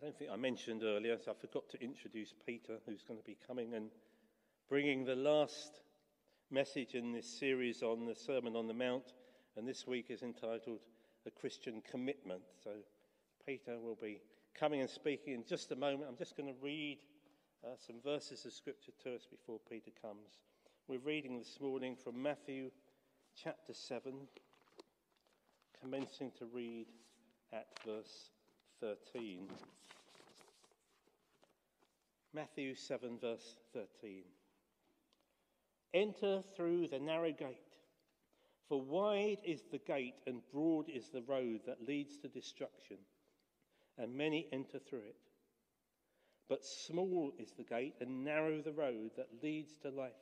I don't think I mentioned earlier, so I forgot to introduce Peter, who's going to be coming and bringing the last message in this series on the Sermon on the Mount. And this week is entitled A Christian Commitment. So Peter will be coming and speaking in just a moment. I'm just going to read uh, some verses of scripture to us before Peter comes. We're reading this morning from Matthew chapter 7, commencing to read at verse 13. Matthew 7, verse 13. Enter through the narrow gate, for wide is the gate and broad is the road that leads to destruction, and many enter through it. But small is the gate and narrow the road that leads to life,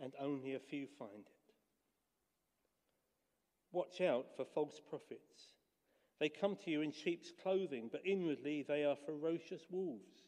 and only a few find it. Watch out for false prophets. They come to you in sheep's clothing, but inwardly they are ferocious wolves.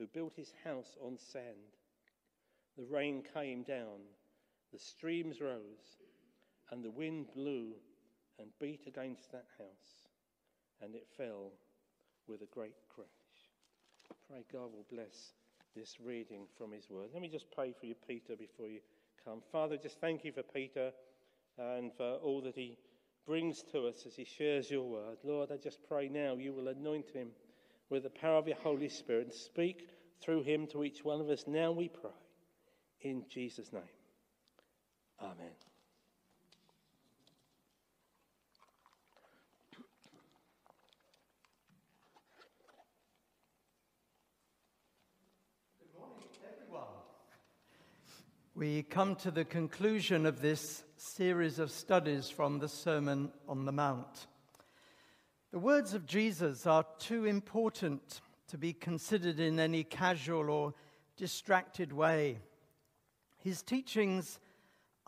who built his house on sand. The rain came down, the streams rose, and the wind blew and beat against that house, and it fell with a great crash. Pray God will bless this reading from his word. Let me just pray for you, Peter, before you come. Father, just thank you for Peter and for all that he brings to us as he shares your word. Lord, I just pray now you will anoint him with the power of your Holy Spirit speak through him to each one of us. Now we pray. In Jesus' name. Amen. Good morning, everyone. We come to the conclusion of this series of studies from the Sermon on the Mount. The words of Jesus are too important to be considered in any casual or distracted way. His teachings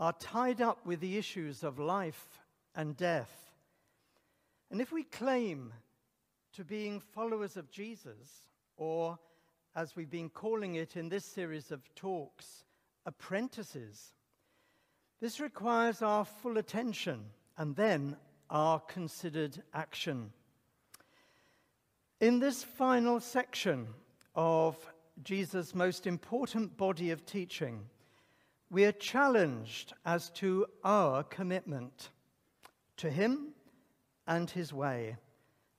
are tied up with the issues of life and death. And if we claim to being followers of Jesus, or as we've been calling it in this series of talks, apprentices, this requires our full attention and then our considered action. In this final section of Jesus' most important body of teaching, we are challenged as to our commitment to Him and His way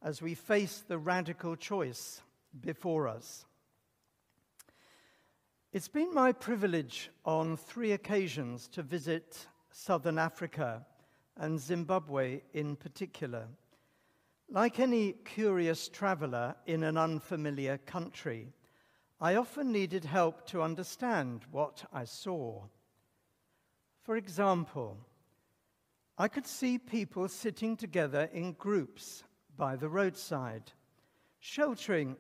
as we face the radical choice before us. It's been my privilege on three occasions to visit southern Africa and Zimbabwe in particular. Like any curious traveler in an unfamiliar country, I often needed help to understand what I saw. For example, I could see people sitting together in groups by the roadside, sheltering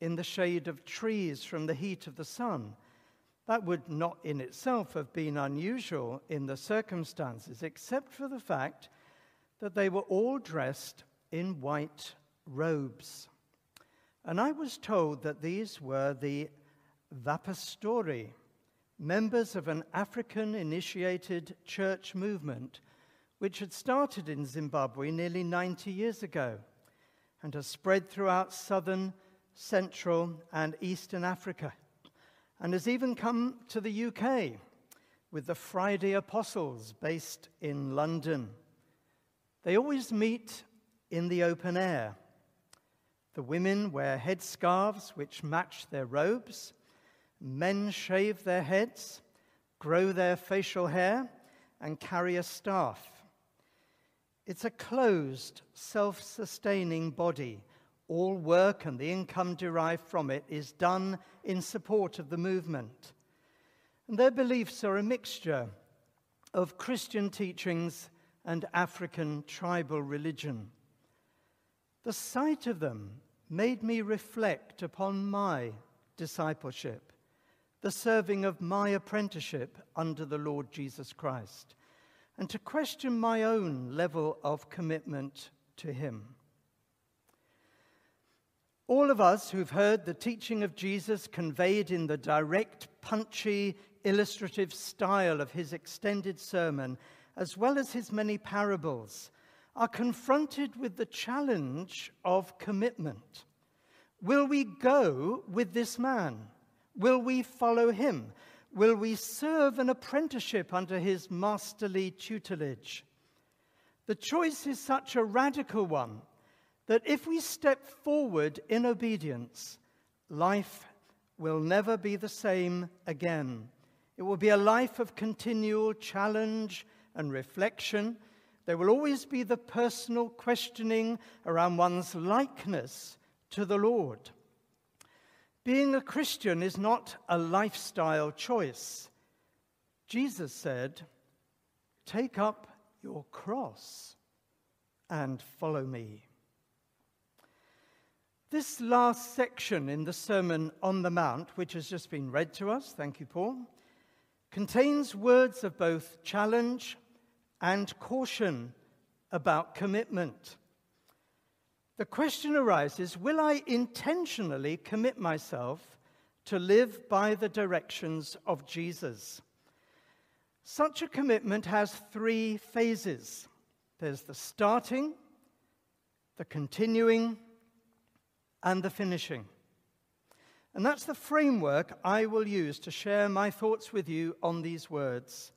in the shade of trees from the heat of the sun that would not in itself have been unusual in the circumstances, except for the fact that they were all dressed in white robes. And I was told that these were the Vapostori, members of an African initiated church movement which had started in Zimbabwe nearly 90 years ago and has spread throughout southern, central, and eastern Africa, and has even come to the UK with the Friday Apostles based in London. They always meet in the open air. The women wear headscarves which match their robes. Men shave their heads, grow their facial hair, and carry a staff. It's a closed, self sustaining body. All work and the income derived from it is done in support of the movement. And their beliefs are a mixture of Christian teachings and African tribal religion. The sight of them made me reflect upon my discipleship, the serving of my apprenticeship under the Lord Jesus Christ, and to question my own level of commitment to Him. All of us who've heard the teaching of Jesus conveyed in the direct, punchy, illustrative style of his extended sermon, as well as his many parables, are confronted with the challenge of commitment. Will we go with this man? Will we follow him? Will we serve an apprenticeship under his masterly tutelage? The choice is such a radical one that if we step forward in obedience, life will never be the same again. It will be a life of continual challenge and reflection there will always be the personal questioning around one's likeness to the Lord. Being a Christian is not a lifestyle choice. Jesus said, Take up your cross and follow me. This last section in the Sermon on the Mount, which has just been read to us, thank you, Paul, contains words of both challenge and caution about commitment. The question arises will I intentionally commit myself to live by the directions of Jesus? Such a commitment has three phases there's the starting, the continuing, and the finishing. And that's the framework I will use to share my thoughts with you on these words.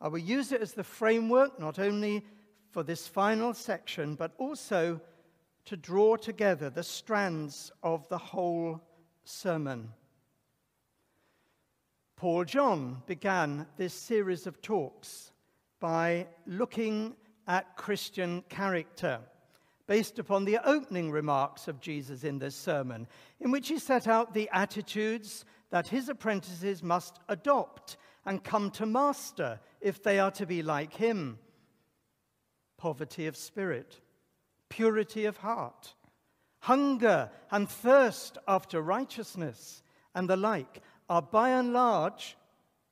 I will use it as the framework not only for this final section, but also to draw together the strands of the whole sermon. Paul John began this series of talks by looking at Christian character based upon the opening remarks of Jesus in this sermon, in which he set out the attitudes that his apprentices must adopt and come to master if they are to be like him poverty of spirit, purity of heart, hunger and thirst after righteousness, and the like are by and large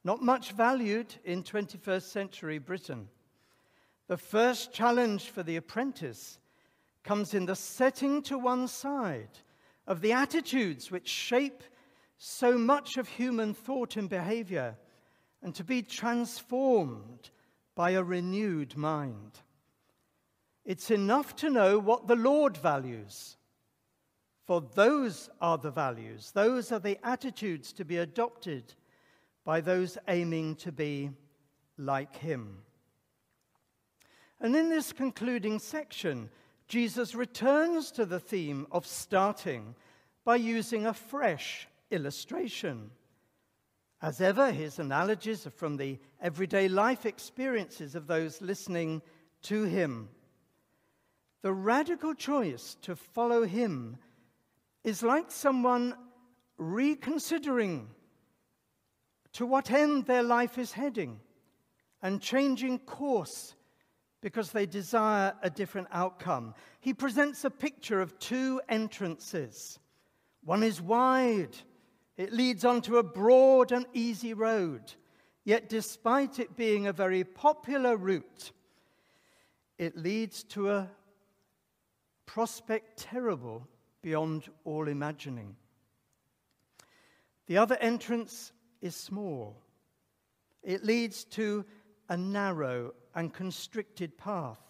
not much valued in 21st century Britain. The first challenge for the apprentice comes in the setting to one side of the attitudes which shape so much of human thought and behavior and to be transformed by a renewed mind. It's enough to know what the Lord values, for those are the values, those are the attitudes to be adopted by those aiming to be like Him. And in this concluding section, Jesus returns to the theme of starting by using a fresh illustration. As ever, his analogies are from the everyday life experiences of those listening to him. The radical choice to follow him is like someone reconsidering to what end their life is heading and changing course because they desire a different outcome. He presents a picture of two entrances. One is wide it leads onto a broad and easy road. Yet, despite it being a very popular route, it leads to a prospect terrible beyond all imagining. The other entrance is small. It leads to a narrow and constricted path.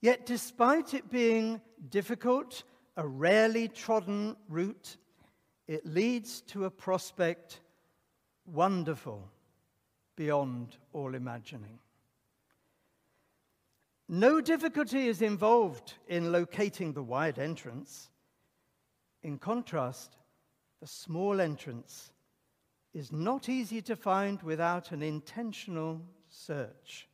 Yet, despite it being difficult, a rarely trodden route, it leads to a prospect wonderful beyond all imagining. No difficulty is involved in locating the wide entrance. In contrast, the small entrance is not easy to find without an intentional search.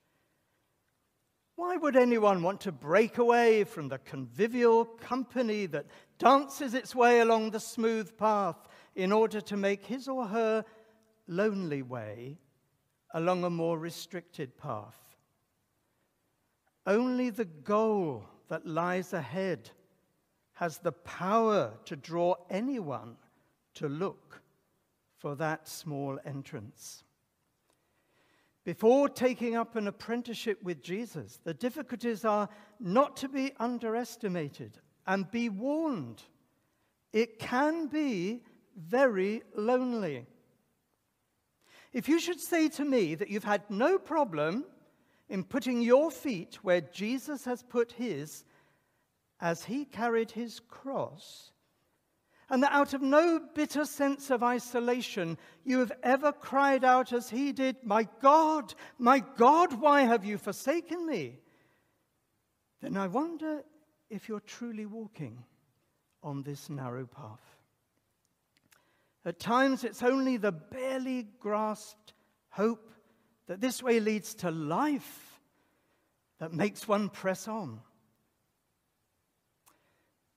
Why would anyone want to break away from the convivial company that dances its way along the smooth path in order to make his or her lonely way along a more restricted path? Only the goal that lies ahead has the power to draw anyone to look for that small entrance. Before taking up an apprenticeship with Jesus, the difficulties are not to be underestimated and be warned. It can be very lonely. If you should say to me that you've had no problem in putting your feet where Jesus has put his as he carried his cross, and that out of no bitter sense of isolation you have ever cried out as he did, My God, my God, why have you forsaken me? Then I wonder if you're truly walking on this narrow path. At times, it's only the barely grasped hope that this way leads to life that makes one press on.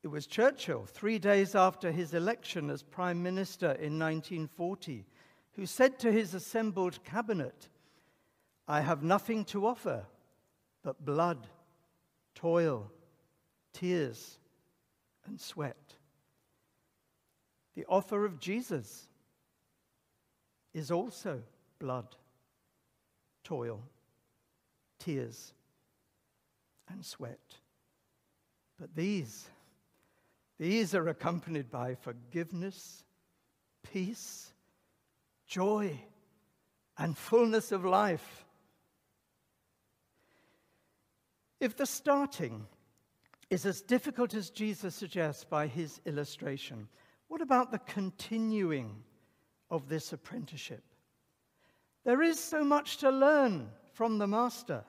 It was Churchill, three days after his election as Prime Minister in 1940, who said to his assembled cabinet, I have nothing to offer but blood, toil, tears, and sweat. The offer of Jesus is also blood, toil, tears, and sweat. But these these are accompanied by forgiveness, peace, joy, and fullness of life. If the starting is as difficult as Jesus suggests by his illustration, what about the continuing of this apprenticeship? There is so much to learn from the Master.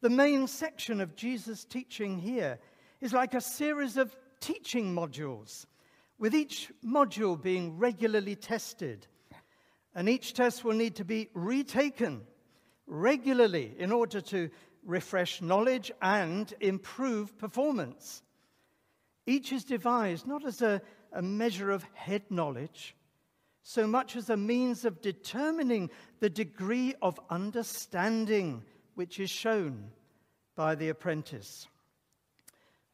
The main section of Jesus' teaching here is like a series of teaching modules, with each module being regularly tested. And each test will need to be retaken regularly in order to refresh knowledge and improve performance. Each is devised not as a, a measure of head knowledge, so much as a means of determining the degree of understanding which is shown by the apprentice.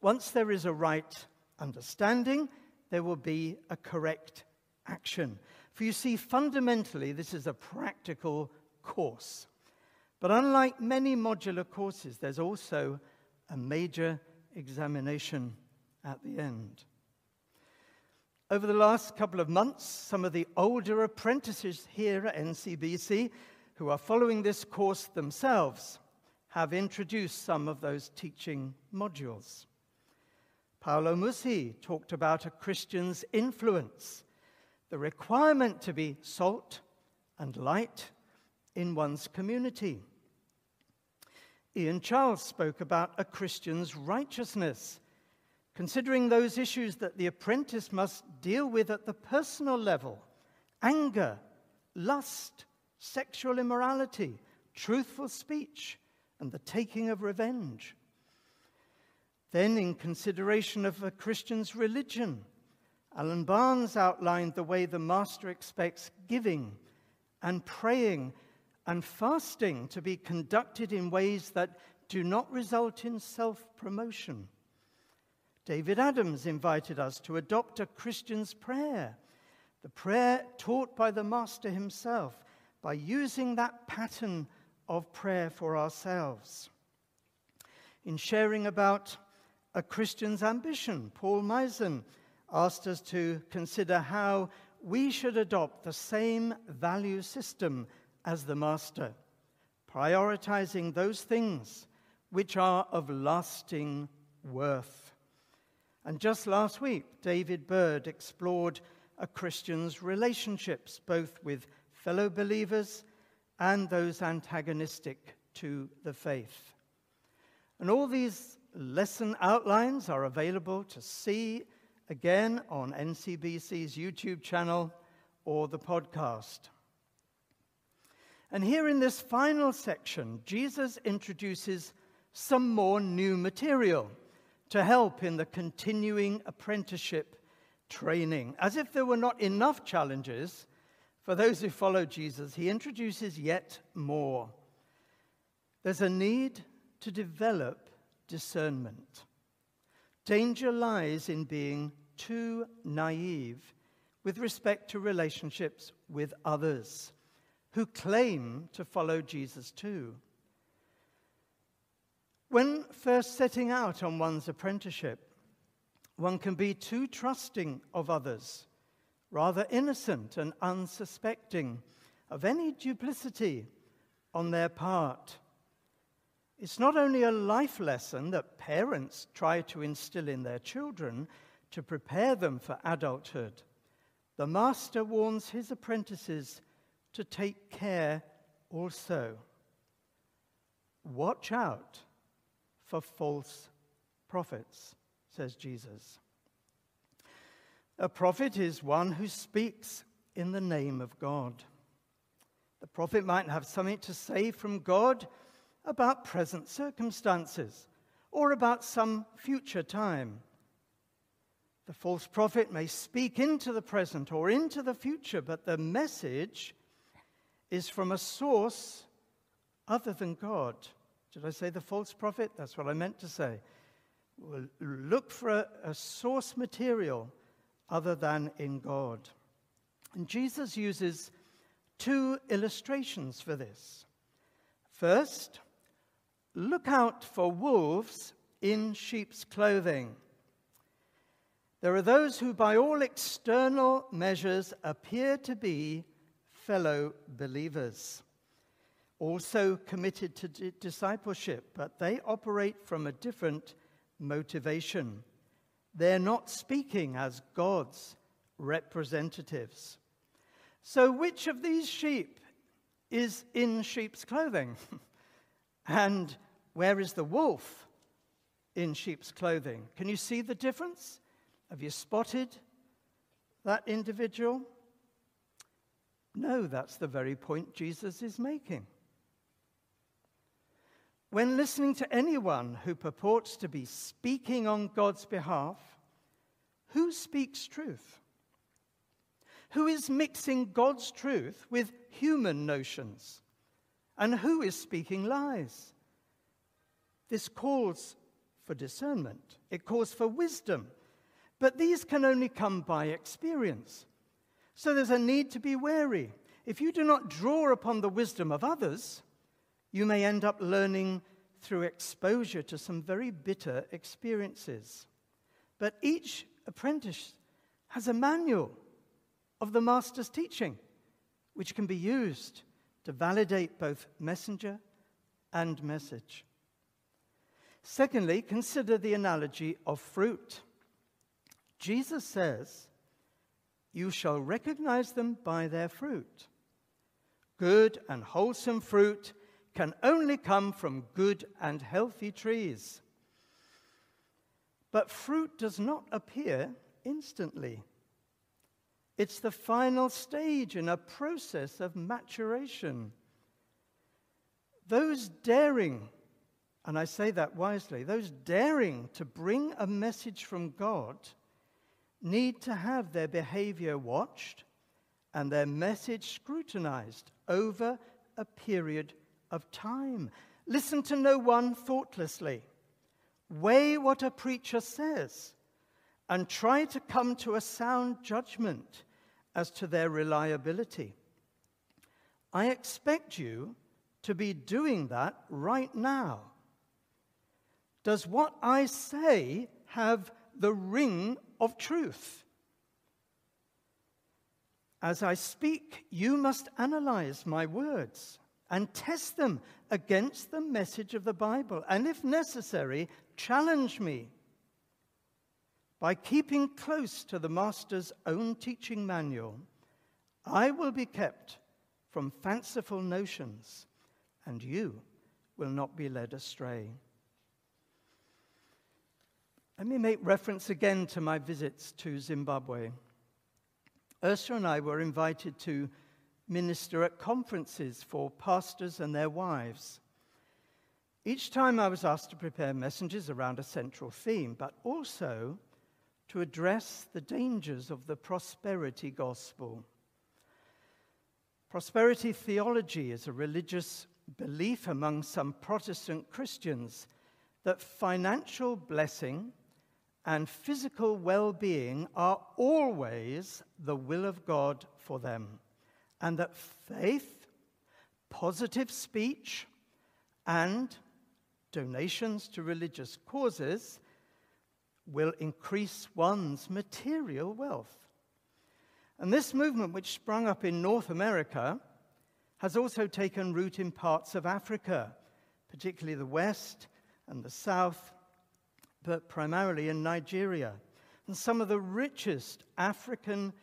Once there is a right understanding, there will be a correct action. For you see, fundamentally, this is a practical course. But unlike many modular courses, there's also a major examination at the end. Over the last couple of months, some of the older apprentices here at NCBC who are following this course themselves have introduced some of those teaching modules. Paolo Musi talked about a Christian's influence, the requirement to be salt and light in one's community. Ian Charles spoke about a Christian's righteousness, considering those issues that the apprentice must deal with at the personal level anger, lust, sexual immorality, truthful speech, and the taking of revenge. Then, in consideration of a Christian's religion, Alan Barnes outlined the way the Master expects giving and praying and fasting to be conducted in ways that do not result in self promotion. David Adams invited us to adopt a Christian's prayer, the prayer taught by the Master himself, by using that pattern of prayer for ourselves. In sharing about a Christian's ambition. Paul Meisen asked us to consider how we should adopt the same value system as the Master, prioritizing those things which are of lasting worth. And just last week, David Bird explored a Christian's relationships, both with fellow believers and those antagonistic to the faith. And all these lesson outlines are available to see again on NCBC's YouTube channel or the podcast. And here in this final section, Jesus introduces some more new material to help in the continuing apprenticeship training. As if there were not enough challenges for those who follow Jesus, he introduces yet more. There's a need to develop discernment. Danger lies in being too naive with respect to relationships with others who claim to follow Jesus too. When first setting out on one's apprenticeship, one can be too trusting of others, rather innocent and unsuspecting of any duplicity on their part. It's not only a life lesson that parents try to instill in their children to prepare them for adulthood. The master warns his apprentices to take care also. Watch out for false prophets, says Jesus. A prophet is one who speaks in the name of God. The prophet might have something to say from God about present circumstances or about some future time. The false prophet may speak into the present or into the future, but the message is from a source other than God. Did I say the false prophet? That's what I meant to say. We'll look for a, a source material other than in God. And Jesus uses two illustrations for this. First, look out for wolves in sheep's clothing. There are those who, by all external measures, appear to be fellow believers also committed to d- discipleship, but they operate from a different motivation. They're not speaking as God's representatives. So, which of these sheep is in sheep's clothing? and where is the wolf in sheep's clothing? Can you see the difference? Have you spotted that individual? No, that's the very point Jesus is making. When listening to anyone who purports to be speaking on God's behalf, who speaks truth? Who is mixing God's truth with human notions? And who is speaking lies? This calls for discernment, it calls for wisdom, but these can only come by experience. So there's a need to be wary. If you do not draw upon the wisdom of others, you may end up learning through exposure to some very bitter experiences. But each apprentice has a manual of the master's teaching, which can be used to validate both messenger and message. Secondly, consider the analogy of fruit. Jesus says, You shall recognize them by their fruit. Good and wholesome fruit can only come from good and healthy trees. But fruit does not appear instantly. It's the final stage in a process of maturation. Those daring, and I say that wisely, those daring to bring a message from God need to have their behavior watched and their message scrutinized over a period of time. Listen to no one thoughtlessly. Weigh what a preacher says and try to come to a sound judgment as to their reliability. I expect you to be doing that right now. Does what I say have the ring of truth? As I speak, you must analyze my words and test them against the message of the Bible, and if necessary, challenge me. By keeping close to the Master's own teaching manual, I will be kept from fanciful notions, and you will not be led astray. Let me make reference again to my visits to Zimbabwe. Ursula and I were invited to minister at conferences for pastors and their wives. Each time I was asked to prepare messages around a central theme, but also to address the dangers of the prosperity gospel. Prosperity theology is a religious belief among some Protestant Christians that financial blessing and physical well being are always the will of God for them, and that faith, positive speech, and donations to religious causes will increase one's material wealth. And this movement, which sprung up in North America, has also taken root in parts of Africa, particularly the West and the South but primarily in Nigeria. And some of the richest African,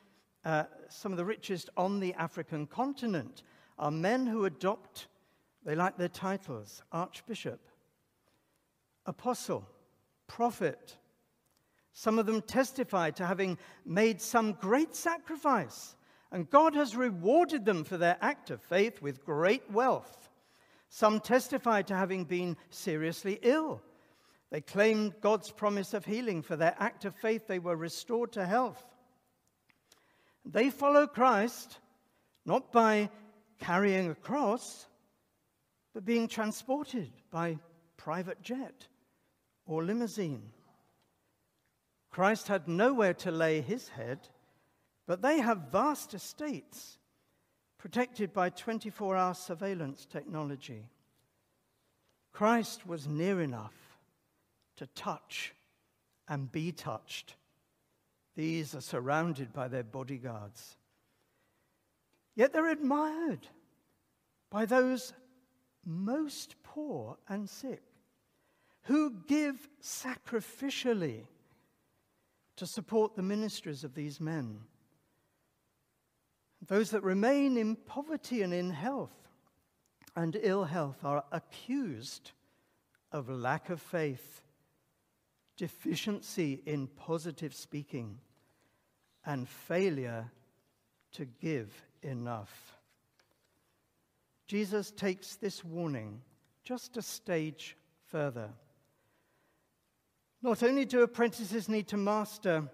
uh, some of the richest on the African continent are men who adopt, they like their titles, archbishop, apostle, prophet. Some of them testify to having made some great sacrifice, and God has rewarded them for their act of faith with great wealth. Some testify to having been seriously ill they claimed God's promise of healing. For their act of faith, they were restored to health. They follow Christ not by carrying a cross, but being transported by private jet or limousine. Christ had nowhere to lay his head, but they have vast estates protected by 24 hour surveillance technology. Christ was near enough to touch and be touched. These are surrounded by their bodyguards. Yet they're admired by those most poor and sick who give sacrificially to support the ministries of these men. Those that remain in poverty and in health and ill health are accused of lack of faith deficiency in positive speaking, and failure to give enough. Jesus takes this warning just a stage further. Not only do apprentices need to master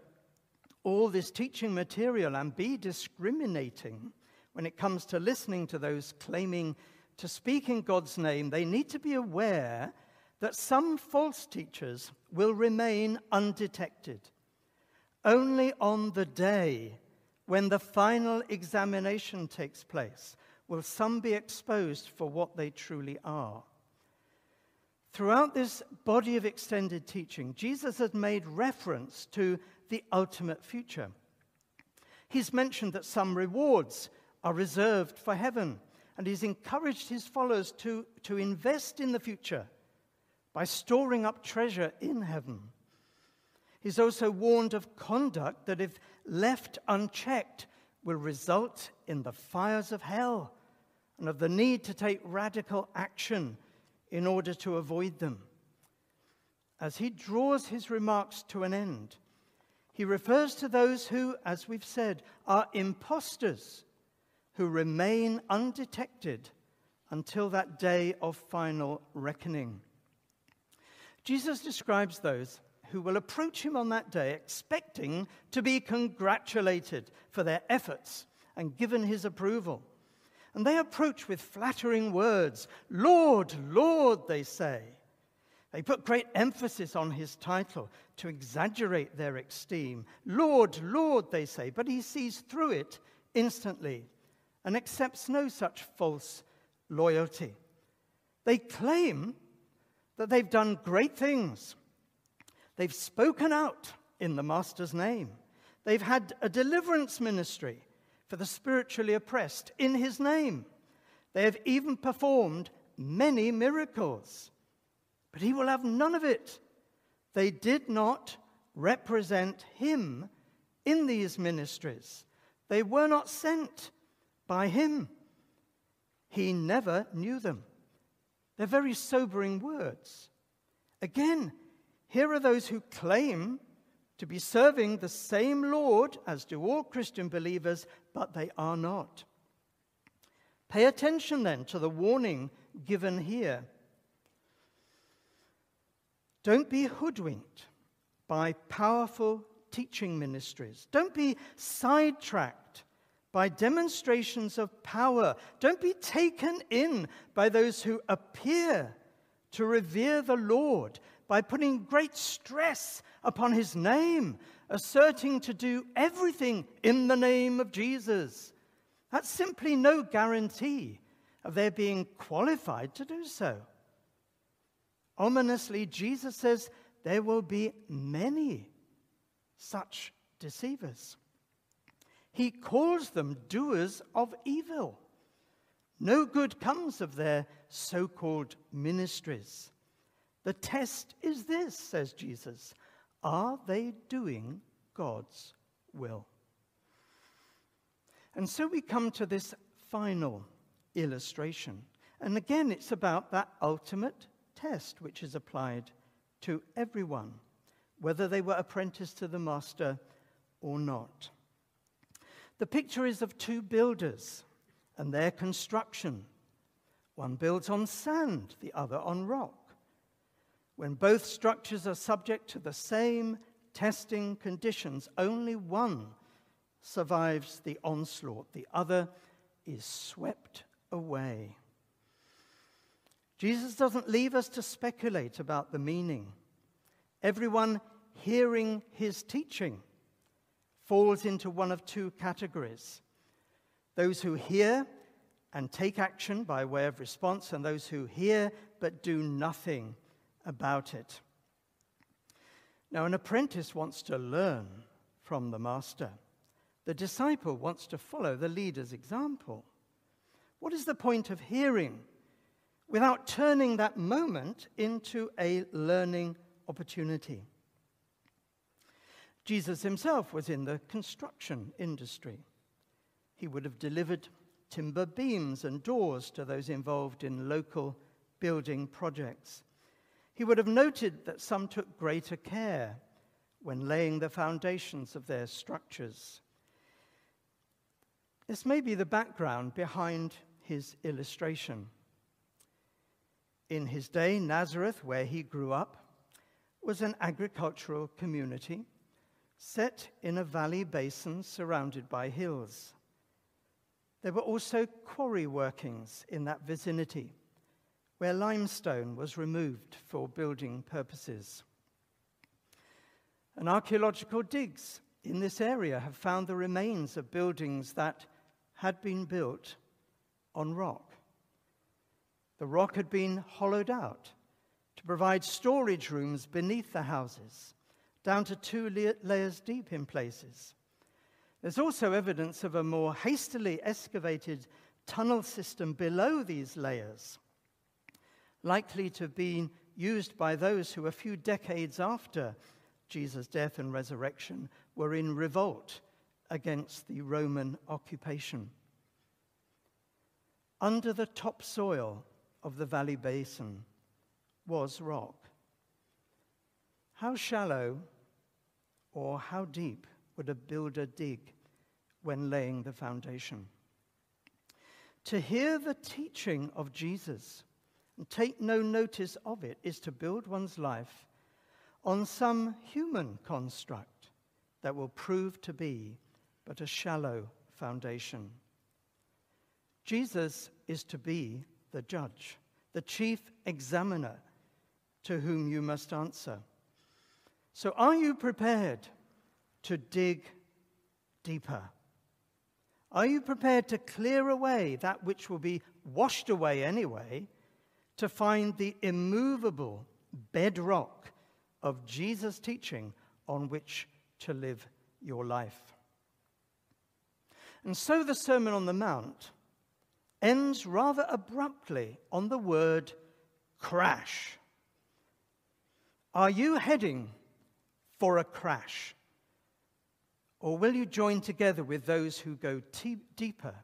all this teaching material and be discriminating when it comes to listening to those claiming to speak in God's name, they need to be aware that some false teachers will remain undetected. Only on the day when the final examination takes place will some be exposed for what they truly are. Throughout this body of extended teaching, Jesus has made reference to the ultimate future. He's mentioned that some rewards are reserved for heaven, and he's encouraged his followers to, to invest in the future by storing up treasure in heaven. He's also warned of conduct that, if left unchecked, will result in the fires of hell and of the need to take radical action in order to avoid them. As he draws his remarks to an end, he refers to those who, as we've said, are impostors who remain undetected until that day of final reckoning. Jesus describes those who will approach him on that day expecting to be congratulated for their efforts and given his approval. And they approach with flattering words Lord, Lord, they say. They put great emphasis on his title to exaggerate their esteem. Lord, Lord, they say, but he sees through it instantly and accepts no such false loyalty. They claim that they've done great things. They've spoken out in the Master's name. They've had a deliverance ministry, for the spiritually oppressed in his name. They have even performed many miracles. But he will have none of it. They did not represent him in these ministries, they were not sent by him. He never knew them. They're very sobering words. Again, here are those who claim to be serving the same Lord as do all Christian believers, but they are not. Pay attention then to the warning given here. Don't be hoodwinked by powerful teaching ministries. Don't be sidetracked by demonstrations of power. Don't be taken in by those who appear to revere the Lord by putting great stress upon his name, asserting to do everything in the name of Jesus. That's simply no guarantee of their being qualified to do so. Ominously, Jesus says there will be many such deceivers. He calls them doers of evil. No good comes of their so called ministries. The test is this, says Jesus are they doing God's will? And so we come to this final illustration. And again, it's about that ultimate test which is applied to everyone, whether they were apprenticed to the master or not. The picture is of two builders and their construction. One builds on sand, the other on rock. When both structures are subject to the same testing conditions, only one survives the onslaught, the other is swept away. Jesus doesn't leave us to speculate about the meaning. Everyone hearing his teaching falls into one of two categories those who hear and take action by way of response, and those who hear but do nothing about it. Now, an apprentice wants to learn from the master. The disciple wants to follow the leader's example. What is the point of hearing without turning that moment into a learning opportunity? Jesus himself was in the construction industry. He would have delivered timber beams and doors to those involved in local building projects. He would have noted that some took greater care when laying the foundations of their structures. This may be the background behind his illustration. In his day, Nazareth, where he grew up, was an agricultural community set in a valley basin surrounded by hills. There were also quarry workings in that vicinity where limestone was removed for building purposes. And archaeological digs in this area have found the remains of buildings that had been built on rock. The rock had been hollowed out to provide storage rooms beneath the houses, down to two layers deep in places. There's also evidence of a more hastily excavated tunnel system below these layers likely to have been used by those who, a few decades after Jesus' death and resurrection, were in revolt against the Roman occupation. Under the topsoil of the valley basin was rock. How shallow or how deep would a builder dig when laying the foundation? To hear the teaching of Jesus and take no notice of it is to build one's life on some human construct that will prove to be but a shallow foundation. Jesus is to be the judge, the chief examiner to whom you must answer. So, are you prepared to dig deeper? Are you prepared to clear away that which will be washed away anyway to find the immovable bedrock of Jesus' teaching on which to live your life. And so the Sermon on the Mount ends rather abruptly on the word crash. Are you heading for a crash? Or will you join together with those who go t- deeper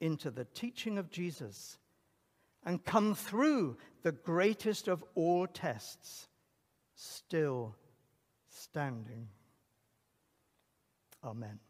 into the teaching of Jesus and come through the greatest of all tests, still standing? Amen.